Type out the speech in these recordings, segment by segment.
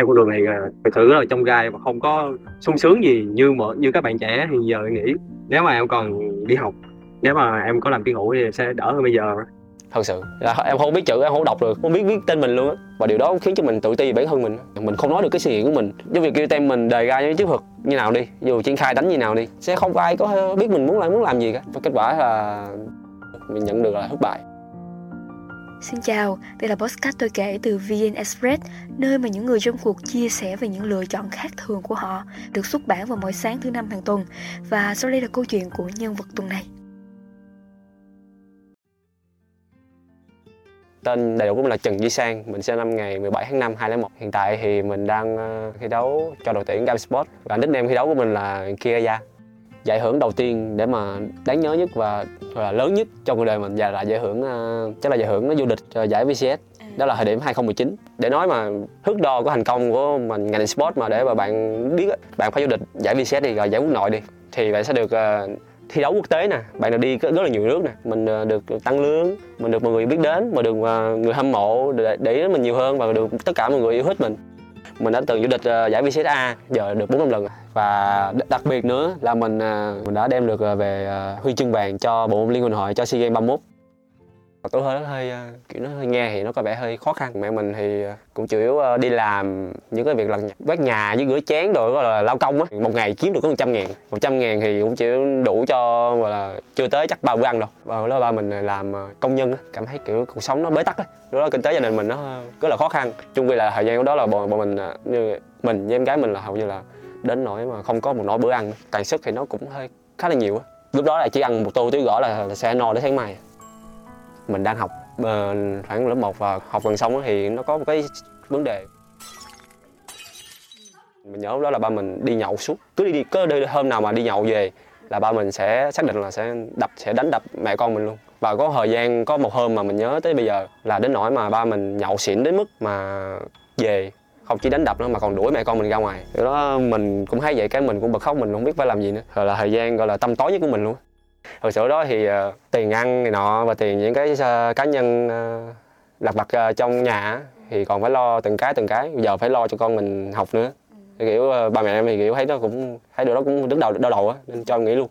theo con đường này thực sự là trong gai mà không có sung sướng gì như mọi như các bạn trẻ hiện giờ em nghĩ nếu mà em còn đi học, nếu mà em có làm tiếng ngủ thì sẽ đỡ hơn bây giờ. Thật sự. Là em không biết chữ, em không đọc được, không biết viết tên mình luôn á. Và điều đó khiến cho mình tự ti về bản thân mình. Mình không nói được cái suy nghĩ của mình. Giống việc kêu tên mình đề ra những chiến thuật như nào đi. Dù triển khai đánh như nào đi. Sẽ không có ai có biết mình muốn làm muốn làm gì cả. Và kết quả là mình nhận được là thất bại. Xin chào, đây là podcast tôi kể từ VN Express, nơi mà những người trong cuộc chia sẻ về những lựa chọn khác thường của họ, được xuất bản vào mỗi sáng thứ năm hàng tuần. Và sau đây là câu chuyện của nhân vật tuần này. Tên đầy đủ của mình là Trần Duy Sang, mình sinh năm ngày 17 tháng 5 2001. Hiện tại thì mình đang ờ, thi đấu cho đội tuyển Game Sport và nickname thi đấu của mình là kia gia Giải thưởng đầu tiên để mà đáng nhớ nhất và là lớn nhất trong cuộc đời mình và là giải thưởng uh, chắc là giải thưởng du lịch uh, giải VCS đó là thời điểm 2019 để nói mà thước đo của thành công của mình ngành sport mà để mà bạn biết bạn phải du lịch giải VCS đi rồi giải quốc nội đi. Thì bạn sẽ được uh, thi đấu quốc tế nè. Bạn được đi rất là nhiều nước nè. Mình được tăng lương mình được mọi người biết đến mà được người hâm mộ để, để mình nhiều hơn và được tất cả mọi người yêu thích mình mình đã từng du lịch ờ, giải giải VCSA giờ được bốn năm lần và đặc biệt nữa là mình ờ, mình đã đem được ờ, về huy chương vàng cho bộ môn liên minh hội cho SEA Games 31 tôi hơi hơi ờ, kiểu nó hơi nghe thì nó có vẻ hơi khó khăn. Mẹ mình thì ờ, cũng chủ yếu ờ, đi làm những cái việc là quét nhà với rửa chén rồi gọi là lao công á. Một ngày kiếm được có một trăm ngàn. Một trăm ngàn thì cũng chỉ đủ cho gọi là chưa tới chắc ba bữa ăn đâu. Và lúc đó ba mình làm công nhân cảm thấy kiểu cuộc sống nó bế tắc á. Lúc đó kinh tế gia đình mình nó rất là khó khăn. Chung quy là thời gian đó là bọn, bọn mình như mình với em gái mình là hầu như là đến nỗi mà không có một nỗi bữa ăn. Tài sức thì nó cũng hơi khá là nhiều á. Lúc đó là chỉ ăn một tô tí gõ là, là sẽ no đến sáng mai à mình đang học uh, khoảng lớp 1 và học gần xong thì nó có một cái vấn đề. Mình nhớ lúc đó là ba mình đi nhậu suốt cứ đi, đi cứ đi, hôm nào mà đi nhậu về là ba mình sẽ xác định là sẽ đập sẽ đánh đập mẹ con mình luôn. Và có thời gian có một hôm mà mình nhớ tới bây giờ là đến nỗi mà ba mình nhậu xỉn đến mức mà về không chỉ đánh đập nữa mà còn đuổi mẹ con mình ra ngoài. Điều đó mình cũng thấy vậy cái mình cũng bật khóc mình không biết phải làm gì nữa. Rồi là thời gian gọi là tâm tối nhất của mình luôn hồi xưa đó thì uh, tiền ăn này nọ và tiền những cái uh, cá nhân uh, lặt vặt uh, trong nhà thì còn phải lo từng cái từng cái. Giờ phải lo cho con mình học nữa. Thì kiểu uh, ba mẹ em thì kiểu thấy nó cũng thấy điều đó cũng đứng đầu đau đầu á nên cho em nghỉ luôn.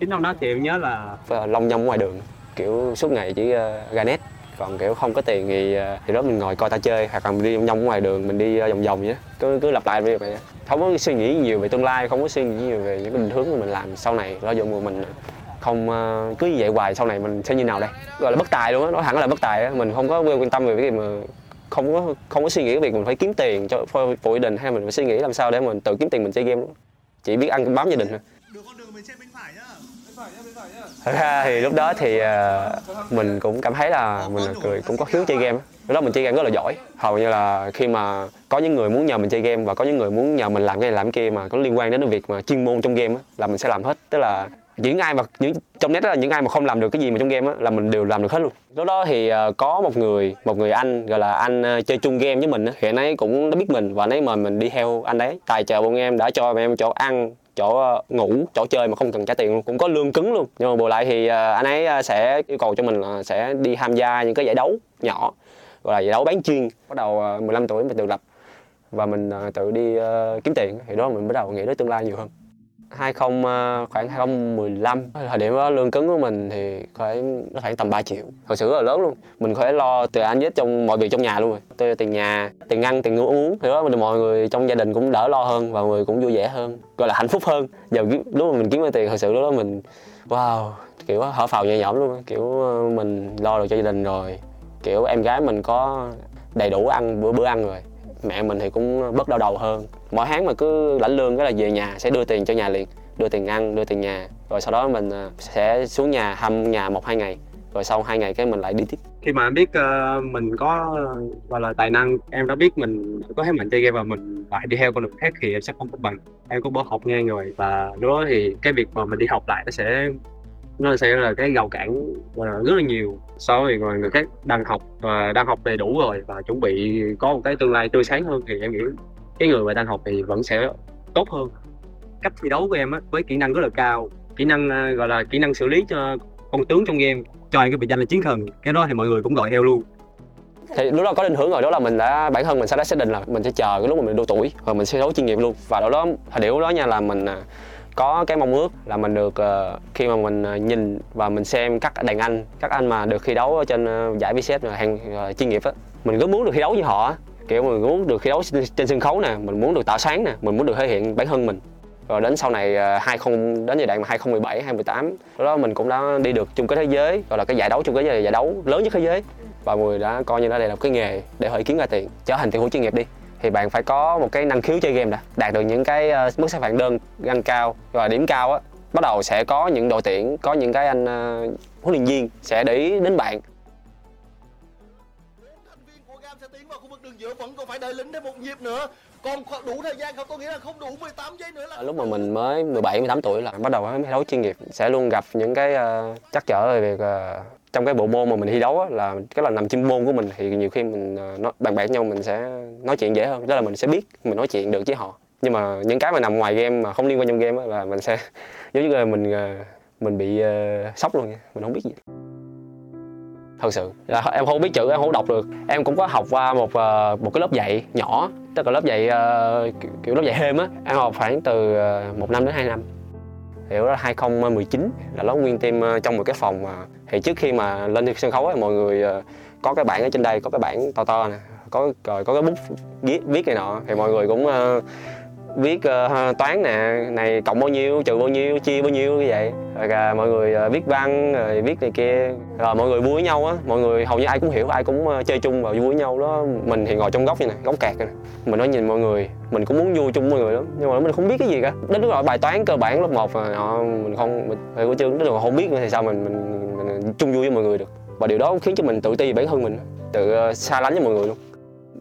Chính năm đó thì em nhớ là long nhông ngoài đường kiểu suốt ngày chỉ uh, ra nét còn, kiểu, không có tiền thì ờ, thì đó mình ngồi coi ta chơi, hoặc là mình đi nhông ngoài đường, mình đi ờ, vòng vòng vậy cứ cứ lặp lại việc vậy không có suy nghĩ nhiều về tương lai, không có suy nghĩ nhiều về những cái định hướng mà mình làm sau này, lo dụng của mình không ờ, cứ như vậy hoài sau này mình sẽ như nào đây? Gọi là bất tài luôn á, nói thẳng là bất tài á. Mình không có quan tâm về cái gì mà không có không có suy nghĩ cái việc mình phải kiếm tiền cho phụ gia đình, hay mình phải suy nghĩ làm sao để mình tự kiếm tiền mình chơi game luôn. Chỉ biết ăn bám gia đình thôi thật ra thì lúc đó thì uh, mình cũng cảm thấy là mình là cười cũng có khiếu chơi game. Lúc đó mình chơi game rất là giỏi. Hầu như là khi mà có những người muốn nhờ mình chơi game và có những người muốn nhờ mình làm cái này làm cái kia mà có liên quan đến cái việc mà chuyên môn trong game là mình sẽ làm hết. Tức là những ai mà những trong net đó là những ai mà không làm được cái gì mà trong game á là mình đều làm được hết luôn. Lúc đó thì uh, có một người một người anh gọi là anh uh, chơi chung game với mình á hiện nay cũng đã biết mình và anh ấy mời mình đi theo anh ấy tài trợ bọn em đã cho bọn em chỗ ăn chỗ ờ, ngủ, chỗ chơi mà không cần trả tiền luôn, cũng có lương cứng luôn. Nhưng mà bù lại thì ờ, anh ấy ờ, sẽ yêu cầu cho mình là sẽ đi tham gia những cái giải đấu nhỏ, gọi là giải đấu bán chuyên, bắt đầu 15 tuổi mình tự lập. Và mình tự đi kiếm tiền, thì đó mình bắt đầu nghĩ đến tương lai nhiều hơn. 20 ờ, khoảng 2015 thời điểm đó lương cứng của mình thì khoảng, nó khoảng tầm 3 triệu. Thật sự rất là lớn luôn. Mình phải lo từ anh hết trong mọi việc trong nhà luôn rồi. Tôi tiền nhà, tiền ăn, tiền uống. Thì đó, mình mọi người trong gia đình cũng đỡ lo hơn và người cũng vui vẻ hơn, gọi là hạnh phúc hơn. Giờ lúc mà mình kiếm ra tiền, thật sự lúc đó mình, wow, kiểu, hở phào nhẹ nhõm luôn kiểu ờ, mình lo được cho gia đình rồi. Kiểu, em gái mình có đầy đủ ăn, bữa bữa ăn rồi mẹ mình thì cũng bớt đau đầu hơn. Mỗi tháng mà cứ lãnh lương cái là về nhà sẽ đưa tiền cho nhà liền đưa tiền ăn đưa tiền nhà. Rồi sau đó mình à, sẽ xuống nhà thăm nhà một hai ngày rồi sau hai ngày cái mình lại đi tiếp. Khi mà em biết uh, mình có gọi là tài năng em đã biết mình có thế mạnh chơi game và mình lại đi theo con đường khác thì em sẽ không có bằng. Em có bỏ học ngang rồi và lúc đó thì cái việc mà mình đi học lại nó sẽ nó sẽ là cái rào cản rất là nhiều so với người, người khác đang học và đang học đầy đủ rồi và chuẩn bị có một cái tương lai tươi sáng hơn. Thì em nghĩ cái người mà đang học thì vẫn sẽ tốt hơn. Cách thi đấu của em á với kỹ năng rất là cao kỹ năng à, gọi là kỹ năng xử lý cho con tướng trong game cho anh cái biệt danh là chiến thần cái đó thì mọi người cũng gọi theo luôn. Thì lúc đó có định hướng rồi đó là mình đã bản thân mình sẽ đã xác định là mình sẽ chờ cái lúc mà mình đủ tuổi rồi mình sẽ đấu chuyên nghiệp luôn. Và đó đó thời điểm đó nha là mình à, có cái mong ước là mình được ờ, khi mà mình ờ, nhìn và mình xem các đàn anh các anh mà được thi đấu ở trên ờ, giải VCS hàng chuyên nghiệp á mình cứ muốn được thi đấu như họ kiểu mình muốn được thi đấu trên, sân khấu nè mình muốn được tạo sáng nè mình muốn được thể hiện bản thân mình. Rồi đến sau này 20 đến giai đoạn mà 2017 2018 đó, đó mình cũng đã đi được chung kết thế giới gọi là cái giải đấu chung kết giải, đấu lớn nhất thế giới. Và người đã coi như đó đây là cái nghề để họ kiếm ra tiền trở thành tiền hữu chuyên nghiệp đi thì bạn phải có một cái năng khiếu chơi game đã đạt được những cái uh, mức xếp hạng đơn găng cao và điểm cao á bắt đầu sẽ có những đội tuyển có những cái anh uh, huấn luyện viên sẽ để ý đến bạn. Giữa vẫn còn phải đợi lính thêm một nhịp nữa. Còn đủ thời gian không? Tôi nghĩ là không đủ 18 giây nữa là lúc mà mình mới 17 18 tuổi là bắt đầu mới thi đấu chuyên nghiệp sẽ luôn gặp những cái uh, trắc trở về việc uh, trong cái bộ môn mà mình thi đấu á, là cái là nằm chuyên môn của mình thì nhiều khi mình à, nói bàn bạc nhau mình sẽ nói chuyện dễ hơn đó là mình sẽ biết mình nói chuyện được với họ. Nhưng mà những cái mà nằm ngoài game mà không liên quan trong game á, là mình sẽ giống như là mình à, mình bị uh, sốc luôn nha mình không biết gì. Thật sự là em không biết chữ em không đọc được. Em cũng có học qua một uh, một cái lớp dạy nhỏ tức là lớp dạy uh, kiểu lớp dạy thêm á. Em học khoảng từ uh, một năm đến hai năm. Hiểu là 2019 là nó nguyên team trong một cái phòng mà thì trước khi mà lên sân khấu ấy, mọi người ờ, có cái bảng ở trên đây có cái bảng to to nè có rồi có cái bút viết viết này nọ. Thì mọi người cũng uh, viết uh, toán nè này cộng bao nhiêu trừ bao nhiêu chia bao nhiêu như vậy. Rồi uh, mọi người uh, viết văn rồi viết này kia. Rồi mọi người vui với nhau á mọi người hầu như ai cũng hiểu ai cũng uh, chơi chung và vui với nhau đó. Mình thì ngồi trong góc như này góc kẹt này mình nói nhìn mọi người mình cũng muốn vui chung mọi người lắm nhưng mà mình không biết cái gì cả. Đến lúc đó bài toán cơ bản lớp 1 mà họ mình không mình thầy của chương đến lúc không biết thì sao mình mình chung vui với mọi người được. Và điều đó khiến cho mình tự ti về bản thân mình tự ờ, xa lánh với mọi người luôn.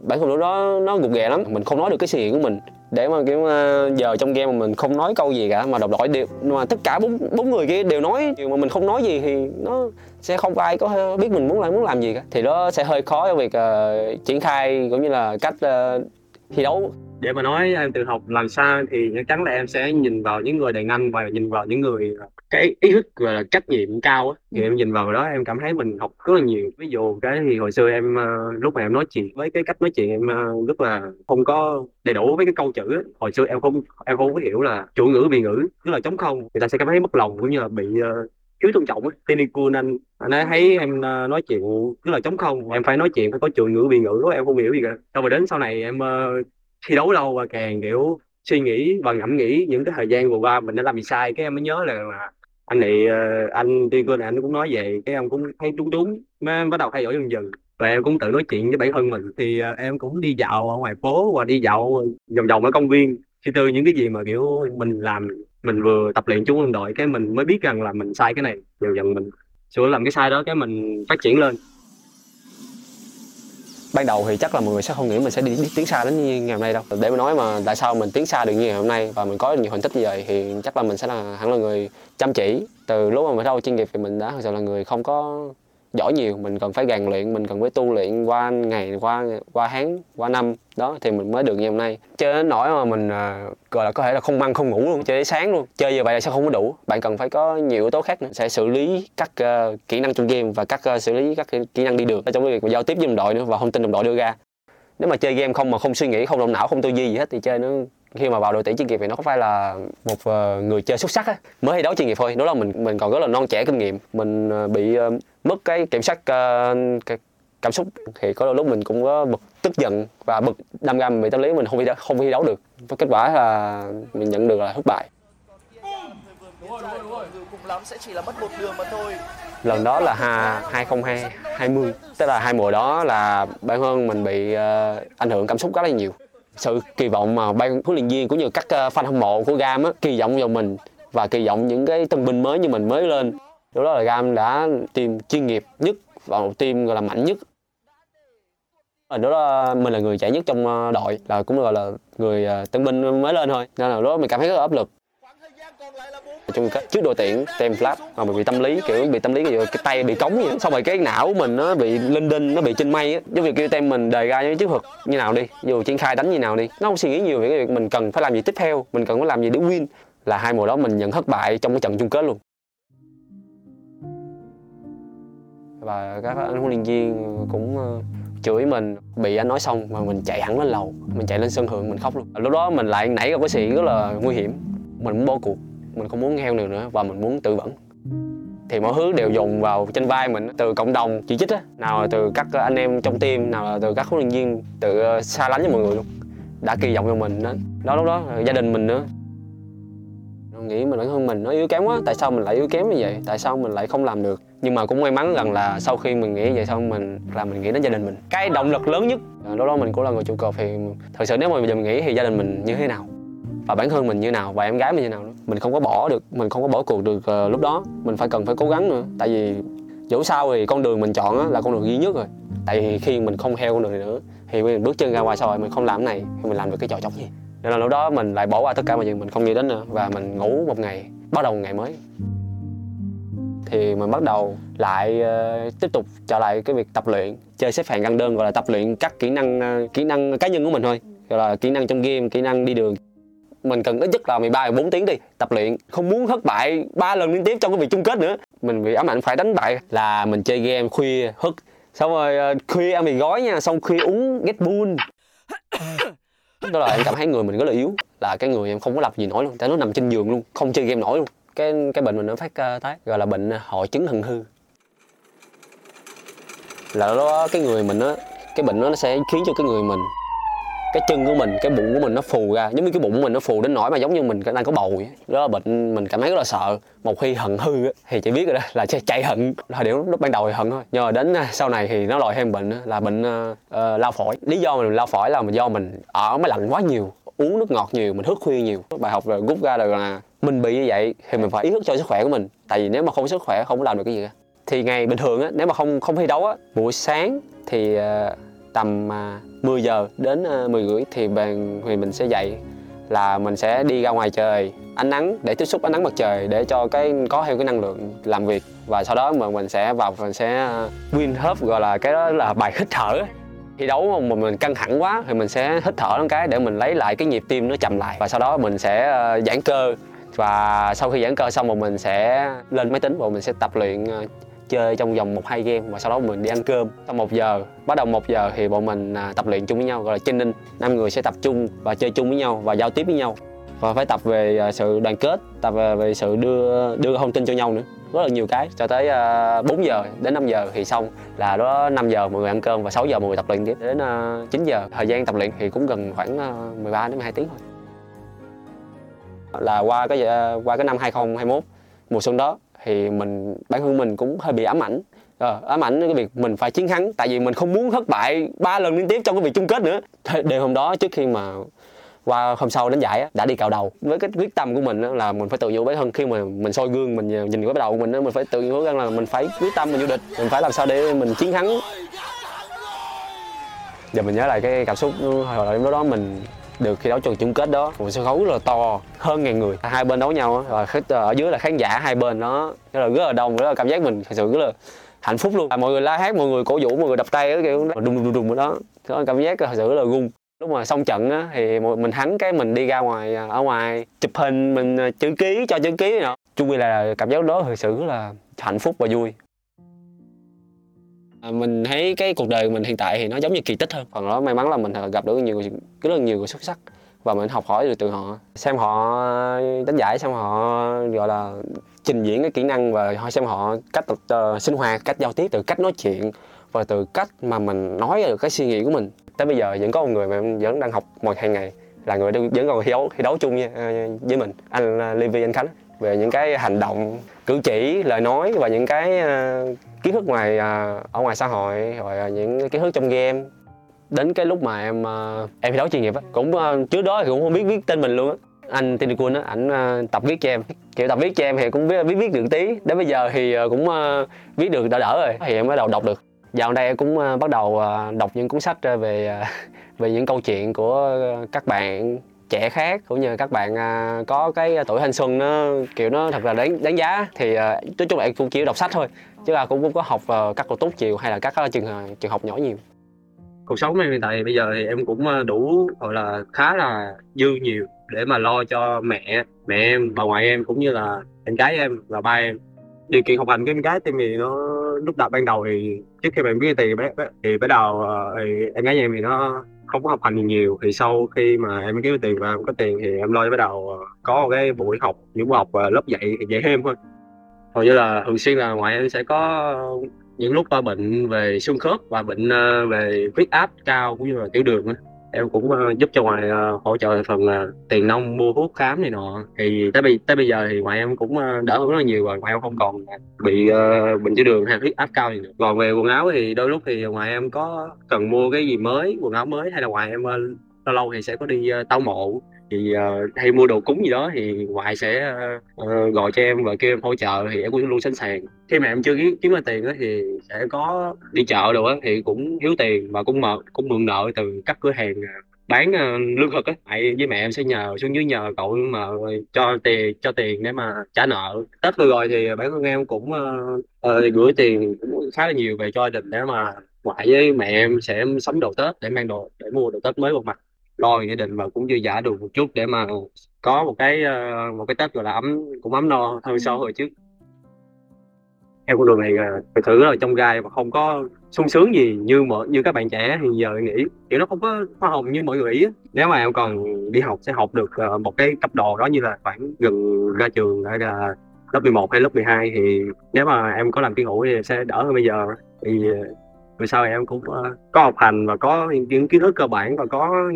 Bản thân lúc đó nó gục ghè lắm mình không nói được cái suy nghĩ của mình. Để mà kiểu ờ, giờ trong game mà mình không nói câu gì cả mà đồng đội đều mà tất cả bốn bốn người kia đều nói mà mình không nói gì thì nó sẽ không có ai có biết mình muốn làm muốn làm gì cả. Thì nó sẽ hơi khó trong việc uh, triển khai cũng như là cách uh, thi đấu để mà nói em tự học làm sao thì chắc chắn là em sẽ nhìn vào những người đàn anh và nhìn vào những người cái ý thức và trách nhiệm cao á. Thì em nhìn vào đó em cảm thấy mình học rất là nhiều. Ví dụ cái thì hồi xưa em uh, lúc mà em nói chuyện với cái cách nói chuyện em uh, rất là không có đầy đủ với cái câu chữ á. hồi xưa em không em không có hiểu là chủ ngữ bị ngữ tức là chống không. Người ta sẽ cảm thấy mất lòng cũng như là bị uh, thiếu tôn trọng á. Tên cool anh anh ấy thấy em nói chuyện cứ là chống không. Em phải nói chuyện phải có chủ ngữ bị ngữ em không hiểu gì cả. Xong rồi đến sau này em thi đấu lâu và càng, kiểu, suy nghĩ và ngẫm nghĩ những cái thời gian vừa qua mình đã làm gì sai, cái em mới nhớ là anh này ờ, anh tiên cơ này anh cũng nói về cái em cũng thấy đúng đúng mới bắt đầu thay đổi dần dần. Và em cũng tự nói chuyện với bản thân mình, thì ờ, em cũng đi dạo ở ngoài phố và đi dạo vòng vòng ở công viên. Suy tư những cái gì mà, kiểu, mình làm, mình vừa tập luyện chung quân đội, cái mình mới biết rằng là mình sai cái này, dần dần mình sửa làm cái sai đó, cái mình phát triển lên ban đầu thì chắc là mọi người sẽ không nghĩ mình sẽ đi, đi tiến xa đến như ngày hôm nay đâu. Để mà nói mà tại sao mình tiến xa được như ngày hôm nay và mình có nhiều thành tích như vậy thì chắc là mình sẽ là hẳn là người chăm chỉ. Từ lúc mà mình đầu chuyên nghiệp thì mình đã thực sự là người không có giỏi nhiều mình cần phải rèn luyện mình cần phải tu luyện qua ngày qua qua tháng qua năm. Đó thì mình mới được như hôm nay. Chơi đến nỗi mà mình à, gọi là có thể là không ăn không ngủ luôn chơi đến sáng luôn. Chơi như vậy là sẽ không có đủ. Bạn cần phải có nhiều yếu tố khác nữa sẽ xử lý các uh, kỹ năng trong game và các uh, xử lý các kỹ năng đi được trong cái việc mà giao tiếp với đồng đội nữa và thông tin đồng đội đưa ra. Nếu mà chơi game không mà không suy nghĩ không động não không tư duy gì hết thì chơi nó khi mà vào đội tuyển chuyên nghiệp thì nó không phải là một uh, người chơi xuất sắc á mới thi đấu chuyên nghiệp thôi. Đó là mình mình còn rất là non trẻ kinh nghiệm. Mình uh, bị uh, mất cái kiểm soát cái cảm xúc thì có đôi lúc mình cũng có bực tức giận và bực đâm ra mình bị tâm lý mình không thi không thi đấu được. Và kết quả là mình nhận được là thất bại. Cùng lắm sẽ chỉ là mất một đường mà thôi. Lần đó là 2020 tức là hai mùa đó là bản thân mình bị uh, ảnh hưởng cảm xúc rất là nhiều sự kỳ vọng mà ban huấn luyện viên cũng như các ờ, fan hâm mộ của Gam á, kỳ vọng vào mình và kỳ vọng những cái tân binh mới như mình mới lên. Lúc đó là Gam đã tìm chuyên nghiệp nhất và một team, gọi là, mạnh nhất. Ở đó là mình là người trẻ nhất trong ờ, đội, là cũng gọi là người ờ, tân binh mới lên thôi. Nên là lúc đó mình cảm thấy rất là áp lực chung kết trước đội tuyển tem flap mà mình bị tâm lý kiểu bị tâm lý cái, cái tay bị cống vậy xong rồi cái não của mình nó bị linh đinh nó bị trên mây á. Giống như kêu tem mình đề ra những chiến thuật như nào đi dù triển khai đánh như nào đi. Nó không suy nghĩ nhiều về cái việc mình cần phải làm gì tiếp theo mình cần phải làm gì để win. Là hai mùa đó mình nhận thất bại trong cái trận chung kết luôn. Và các anh huấn luyện viên cũng ờ, chửi mình bị anh nói xong mà mình chạy hẳn lên lầu mình chạy lên sân thượng mình khóc luôn. Lúc đó mình lại nảy ra cái sự nghĩ rất là nguy hiểm. Mình muốn bỏ cuộc mình không muốn nghe nữa nữa và mình muốn tự vẫn. Thì mọi thứ đều dồn vào trên vai mình từ cộng đồng chỉ trích á nào là từ các anh em trong team nào là từ các huấn luyện viên từ ờ, xa lánh với mọi người luôn đã kỳ vọng vào mình đó, đó lúc đó gia đình mình nữa. Nghĩ mình bản thân mình nó yếu kém quá tại sao mình lại yếu kém như vậy? Tại sao mình lại không làm được? Nhưng mà cũng may mắn rằng là sau khi mình nghĩ vậy xong mình là mình nghĩ đến gia đình mình. Cái động lực lớn nhất à, lúc đó mình cũng là người trụ cột thì thật sự nếu mà bây giờ mình nghĩ thì gia đình mình như thế nào? Và bản thân mình như nào và em gái mình như nào nữa. Mình không có bỏ được mình không có bỏ cuộc được uh, lúc đó. Mình phải cần phải cố gắng nữa. Tại vì dẫu sao thì con đường mình chọn á, là con đường duy nhất rồi. Tại vì khi mình không theo con đường này nữa thì mình bước chân ra ngoài xã hội mình không làm cái này thì mình làm được cái trò chống gì. Nên là lúc đó mình lại bỏ qua tất cả mọi chuyện mình không nghĩ đến nữa. Và mình ngủ một ngày bắt đầu một ngày mới. Thì mình bắt đầu lại uh, tiếp tục trở lại cái việc tập luyện chơi xếp hạng găng đơn gọi là tập luyện các kỹ năng uh, kỹ năng cá nhân của mình thôi. Gọi là kỹ năng trong game kỹ năng đi đường mình cần ít nhất là 13 14 tiếng đi tập luyện. Không muốn thất bại ba lần liên tiếp trong cái việc chung kết nữa. Mình bị ám ảnh phải đánh bại. Là mình chơi game khuya hất xong rồi ờ, khuya ăn mì gói nha xong khuya uống Red Bull. Đó là em cảm thấy người mình rất là yếu. Là cái người em không có làm gì nổi luôn tại nó nằm trên giường luôn không chơi game nổi luôn. Cái cái bệnh mình nó phát ờ, uh, tái gọi là bệnh ờ, hội chứng thần hư. Là đó cái người mình á cái bệnh đó nó sẽ khiến cho cái người mình cái chân của mình cái bụng của mình nó phù ra. Giống như cái bụng của mình nó phù đến nỗi mà giống như mình đang có bầu vậy. Đó là bệnh mình cảm thấy rất là sợ. Một khi hận hư thì chỉ biết rồi đó là chạy, chạy hận. Thời điểm lúc ban đầu thì hận thôi. Nhưng mà đến à, sau này thì nó lòi thêm bệnh là bệnh uh, uh, lao phổi. Lý do mình lao phổi là do mình ở máy lạnh quá nhiều uống nước ngọt nhiều mình thức khuya nhiều. Bài học rồi rút ra được là mình bị như vậy thì mình phải ý thức cho sức khỏe của mình. Tại vì nếu mà không có sức khỏe không có làm được cái gì cả. Thì ngày bình thường á nếu mà không không thi đấu á buổi sáng thì uh, tầm uh, 10 giờ đến ờ, 10 rưỡi thì bạn thì mình sẽ dậy, là mình sẽ đi ra ngoài trời, ánh nắng để tiếp xúc ánh nắng mặt trời để cho cái, có thêm cái năng lượng làm việc. Và sau đó mà mình sẽ vào, mình sẽ ờ, win hấp gọi là cái đó là bài hít thở. Thi đấu mà mình căng thẳng quá thì mình sẽ hít thở một cái để mình lấy lại cái nhịp tim nó chậm lại. Và sau đó mình sẽ ờ, giãn cơ. Và sau khi giãn cơ xong rồi mình sẽ lên máy tính và mình sẽ tập luyện chơi trong vòng một hai game và sau đó mình đi ăn cơm. Sau một giờ bắt đầu một giờ thì bọn mình à, tập luyện chung với nhau gọi là training. Năm người sẽ tập trung và chơi chung với nhau và giao tiếp với nhau. Và phải tập về à, sự đoàn kết tập về, sự đưa đưa thông tin cho nhau nữa. Rất là nhiều cái. Cho tới à, 4 giờ đến 5 giờ thì xong. Là đó 5 giờ mọi người ăn cơm và 6 giờ mọi người tập luyện tiếp. Đến 9 giờ thời gian tập luyện thì cũng gần khoảng 13 đến 12 tiếng thôi. Là qua cái qua cái năm 2021 mùa xuân đó thì mình bản thân mình cũng hơi bị ám ảnh. Ờ, ám ảnh cái việc mình phải chiến thắng tại vì mình không muốn thất bại ba lần liên tiếp trong cái việc chung kết nữa. Đêm hôm đó trước khi mà qua hôm sau đến giải đã đi cạo đầu. Với cái quyết tâm của mình là mình phải tự nhủ bản thân khi mà mình soi gương mình nhìn cái đầu của mình mình phải tự nhủ rằng là mình phải quyết tâm mình vô địch mình phải làm sao để mình chiến thắng. Giờ mình nhớ lại cái cảm xúc hồi đó đó mình được khi đấu trận chung kết đó. Một sân khấu rất là to hơn ngàn người? Hai bên đấu nhau và ở dưới là khán giả hai bên đó. Rất là rất là đông rất là cảm giác mình thật sự rất là hạnh phúc luôn. Mọi người la hát mọi người cổ vũ mọi người đập tay kiểu đùng đùng đùng đó. Đó cảm giác thật sự rất là gung lúc mà xong trận á thì mình thắng cái mình đi ra ngoài ở ngoài chụp hình mình chữ ký cho chữ ký nữa chung quy là cảm giác đó thật sự là hạnh phúc và vui. À, À, mình thấy cái cuộc đời mình hiện tại thì nó giống như kỳ tích hơn. Phần đó may mắn là mình gặp được nhiều rất là nhiều người xuất sắc và mình học hỏi được từ họ. Xem họ đánh giải xem họ gọi là trình diễn cái kỹ năng và họ xem họ cách uh, sinh hoạt cách giao tiếp từ cách nói chuyện và từ cách mà mình nói được cái suy nghĩ của mình. Tới bây giờ vẫn có một người mà em vẫn đang học một hàng ngày là người vẫn còn thi đấu thi đấu chung với, ờ, với mình. Anh ờ, Levi anh Khánh về những cái hành động cử chỉ lời nói và những cái uh, kiến thức ngoài uh, ở ngoài xã hội rồi những kiến thức trong game. Đến cái lúc mà em uh, em thi đấu chuyên nghiệp á cũng uh, trước đó thì cũng không biết viết tên mình luôn á. Anh Tini Quân á ảnh uh, tập viết cho em. Kiểu tập viết cho em thì cũng biết viết viết được tí. Đến bây giờ thì uh, cũng uh, viết được đỡ đỡ rồi thì em bắt đầu đọc được. Dạo đây em cũng uh, bắt đầu uh, đọc những cuốn sách uh, về uh, về những câu chuyện của uh, các bạn trẻ khác cũng như các bạn à, có cái tuổi thanh xuân nó kiểu nó thật là đáng đánh giá thì à, nói chung là em cũng chỉ đọc sách thôi, chứ là cũng không có học ờ, các cô tốt chiều hay là các ờ, trường ờ, trường học nhỏ nhiều. Cuộc sống em hiện tại bây giờ thì em cũng đủ gọi là khá là dư nhiều để mà lo cho mẹ mẹ em, bà ngoại em cũng như là em gái em và ba em. Điều kiện học hành của em gái thì nó lúc đầu ban đầu thì trước khi mà em biết tiền thì bắt đầu thì em gái nhà em thì nó không có học hành nhiều, thì sau khi mà em kiếm được tiền và em có tiền thì em lo bắt đầu ờ, có một cái buổi học, những buổi học và lớp dạy dạy thêm thôi hầu như là thường xuyên là ngoài em sẽ có những lúc bệnh về xương khớp và bệnh ờ, về huyết áp cao cũng như là tiểu đường á em cũng ờ, giúp cho ngoài ờ, hỗ trợ phần là tiền nông mua thuốc khám này nọ. Thì tới bây tới bây giờ thì ngoài em cũng đỡ hơn rất là nhiều rồi ngoài em không còn bị uh, bệnh tiểu đường hay huyết áp cao gì nữa. Còn về quần áo thì đôi lúc thì ngoài em có cần mua cái gì mới quần áo mới hay là ngoài em lâu lâu thì sẽ có đi tao mộ thì uh, hay mua đồ cúng gì đó thì ngoại sẽ uh, gọi cho em và kêu em hỗ trợ thì em cũng luôn sẵn sàng. Khi mà em chưa kiếm, kiếm ra tiền đó thì sẽ có đi chợ đồ á thì cũng thiếu tiền và cũng mượn cũng mượn nợ từ các cửa hàng ờ, bán uh, lương thực á. Mẹ với mẹ em sẽ nhờ xuống dưới nhờ cậu mà cho tiền cho tiền để mà trả nợ. Tết vừa rồi thì bản thân em cũng uh, uh, gửi tiền cũng khá là nhiều về cho gia đình để mà ngoại với mẹ em sẽ sắm đồ tết để mang đồ để mua đồ tết mới một mặt lo gia đình và cũng dư dả được một chút để mà có một cái ờ, một cái tết gọi là ấm cũng ấm no hơn so hồi trước. Theo con đường này ờ, thật sự là trong gai và không có sung sướng gì như mọi như các bạn trẻ hiện giờ nghĩ kiểu nó không có hoa hồng như mọi người nghĩ nếu mà em còn đi học sẽ học được ờ, một cái cấp độ đó như là khoảng gần ra trường hay là lớp 11 hay lớp 12 thì nếu mà em có làm tiếng ngữ thì sẽ đỡ hơn bây giờ. Thì ờ, về sau thì em cũng ờ, có học hành và có những kiến thức cơ bản và có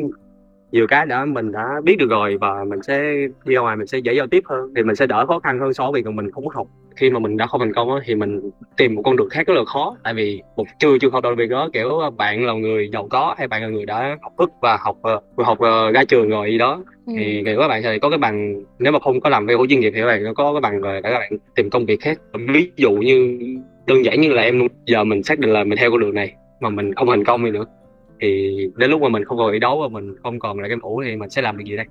nhiều cái đã mình đã biết được rồi và mình sẽ đi ra ngoài mình sẽ dễ giao tiếp hơn. Thì mình sẽ đỡ khó khăn hơn so với việc mình không có học. Khi mà mình đã không thành công á, thì mình tìm một con đường khác rất là khó. Tại vì một trừ trường hợp đặc biệt đó kiểu bạn là người giàu có hay bạn là người đã học thức và học ờ, vừa học ờ, ra trường rồi gì đó Ừ. thì kiểu các bạn sẽ có cái bằng nếu mà không có làm về khối chuyên nghiệp thì các bạn có cái bằng rồi các bạn tìm công việc khác. Ví dụ như đơn giản như là em giờ mình xác định là mình theo con đường này mà mình không thành công gì nữa thì đến lúc mà mình không còn đi đấu và mình không còn là game thủ thì mình sẽ làm được gì đây?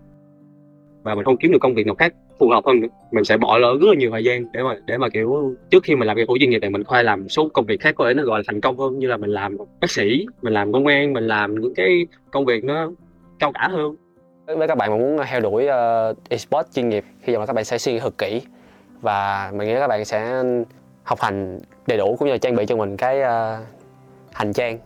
Và mình không kiếm được công việc nào khác phù hợp hơn nữa. Mình sẽ bỏ lỡ rất là nhiều thời gian để mà để mà kiểu trước khi mình làm game của chuyên nghiệp này mình khoai làm số công việc khác có thể nó gọi là thành công hơn như là mình làm bác sĩ mình làm công an mình làm những cái công việc nó cao cả hơn. Với- các bạn mà muốn theo đuổi uh, esports chuyên nghiệp hy vọng là các bạn sẽ suy nghĩ thật kỹ. Và mình nghĩ các bạn sẽ học hành đầy đủ cũng như là trang bị cho mình cái uh, hành trang.